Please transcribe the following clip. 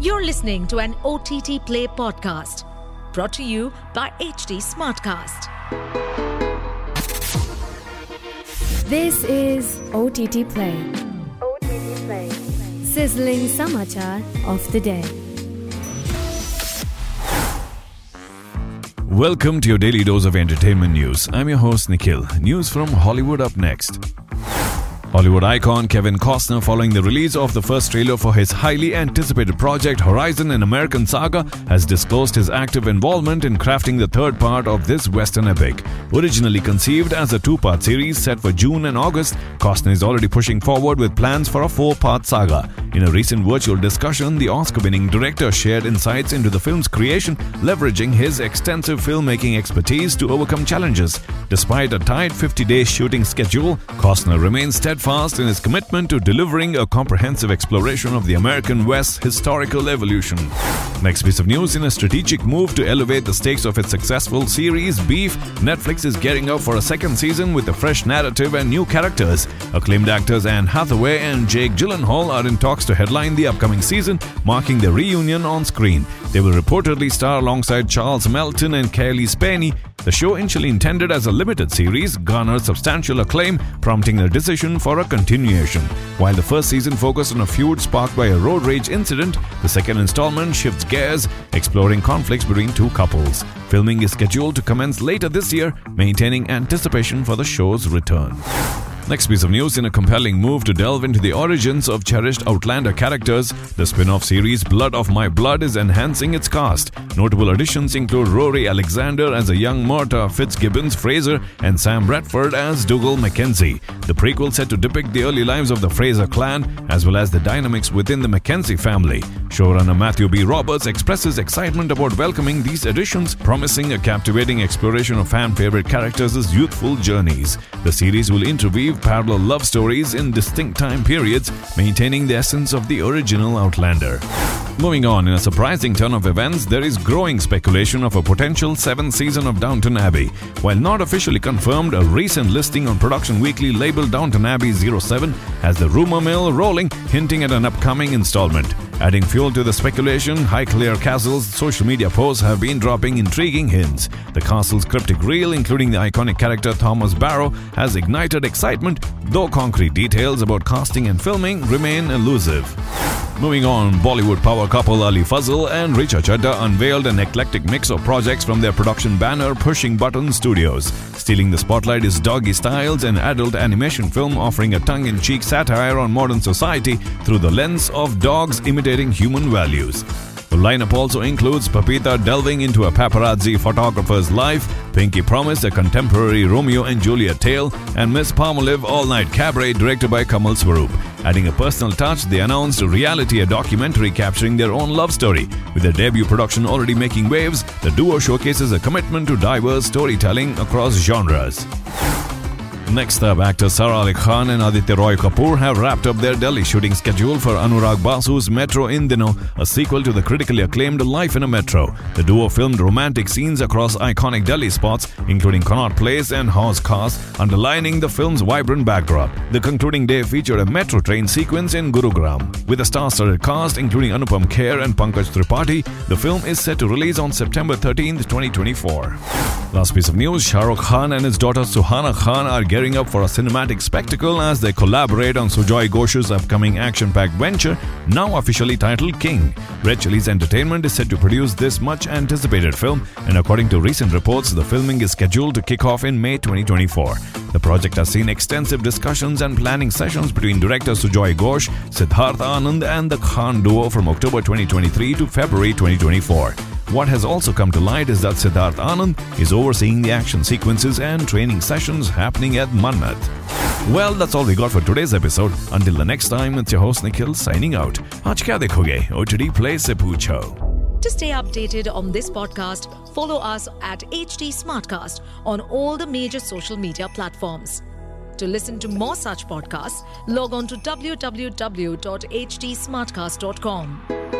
You're listening to an OTT Play podcast brought to you by HT Smartcast. This is OTT Play. OTT Play. Sizzling Samachar of the day. Welcome to your daily dose of entertainment news. I'm your host Nikhil. News from Hollywood up next. Hollywood icon Kevin Costner, following the release of the first trailer for his highly anticipated project Horizon an American Saga, has disclosed his active involvement in crafting the third part of this Western epic. Originally conceived as a two part series set for June and August, Costner is already pushing forward with plans for a four part saga. In a recent virtual discussion, the Oscar winning director shared insights into the film's creation, leveraging his extensive filmmaking expertise to overcome challenges. Despite a tight 50 day shooting schedule, Costner remains steadfast in his commitment to delivering a comprehensive exploration of the American West's historical evolution. Next piece of news in a strategic move to elevate the stakes of its successful series, Beef, Netflix is gearing up for a second season with a fresh narrative and new characters. Acclaimed actors Anne Hathaway and Jake Gyllenhaal are in talks to headline the upcoming season, marking their reunion on screen. They will reportedly star alongside Charles Melton and Kelly Spaeny. The show, initially intended as a limited series, garnered substantial acclaim, prompting a decision for a continuation. While the first season focused on a feud sparked by a road rage incident, the second installment shifts gears, exploring conflicts between two couples. Filming is scheduled to commence later this year, maintaining anticipation for the show's return. Next piece of news in a compelling move to delve into the origins of cherished Outlander characters, the spin off series Blood of My Blood is enhancing its cast. Notable additions include Rory Alexander as a young Murtagh Fitzgibbons Fraser and Sam Retford as Dougal Mackenzie. The prequel set to depict the early lives of the Fraser clan as well as the dynamics within the Mackenzie family. Showrunner Matthew B. Roberts expresses excitement about welcoming these additions, promising a captivating exploration of fan favorite characters' youthful journeys. The series will interweave parallel love stories in distinct time periods, maintaining the essence of the original Outlander. Moving on, in a surprising turn of events, there is growing speculation of a potential seventh season of Downton Abbey. While not officially confirmed, a recent listing on Production Weekly labeled Downton Abbey 07 has the rumor mill rolling, hinting at an upcoming installment. Adding fuel to the speculation, Highclere Castle's social media posts have been dropping intriguing hints. The castle's cryptic reel, including the iconic character Thomas Barrow, has ignited excitement, though concrete details about casting and filming remain elusive. Moving on, Bollywood power couple Ali Fazal and Richa Chadha unveiled an eclectic mix of projects from their production banner Pushing Button Studios. Stealing the spotlight is Doggy Styles, an adult animation film offering a tongue in cheek satire on modern society through the lens of dogs imitating human values. The lineup also includes Papita delving into a paparazzi photographer's life, Pinky Promise, a contemporary Romeo and Juliet tale, and Miss Palmolive All Night Cabaret, directed by Kamal Swaroop. Adding a personal touch, they announced Reality, a documentary capturing their own love story. With their debut production already making waves, the duo showcases a commitment to diverse storytelling across genres. Next up, actors Sara Ali Khan and Aditya Roy Kapoor have wrapped up their Delhi shooting schedule for Anurag Basu's Metro In Dino, a sequel to the critically acclaimed Life in a Metro. The duo filmed romantic scenes across iconic Delhi spots, including Connaught Place and Hauz Khas, underlining the film's vibrant backdrop. The concluding day featured a metro train sequence in Gurugram. With a star-studded cast, including Anupam Kher and Pankaj Tripathi, the film is set to release on September 13, 2024. Last piece of news, Shah Rukh Khan and his daughter Suhana Khan are gearing up for a cinematic spectacle as they collaborate on Sujoy Ghosh's upcoming action-packed venture, now officially titled King. Red Chillies Entertainment is set to produce this much-anticipated film, and according to recent reports, the filming is scheduled to kick off in May 2024. The project has seen extensive discussions and planning sessions between director Sujoy Ghosh, Siddharth Anand, and the Khan duo from October 2023 to February 2024. What has also come to light is that Siddharth Anand is overseeing the action sequences and training sessions happening at Mannat. Well, that's all we got for today's episode. Until the next time, it's your host Nikhil signing out. Aaj kya dekhoge? OTT Play se poocho. To stay updated on this podcast, follow us at HT Smartcast on all the major social media platforms. To listen to more such podcasts, log on to www.htsmartcast.com.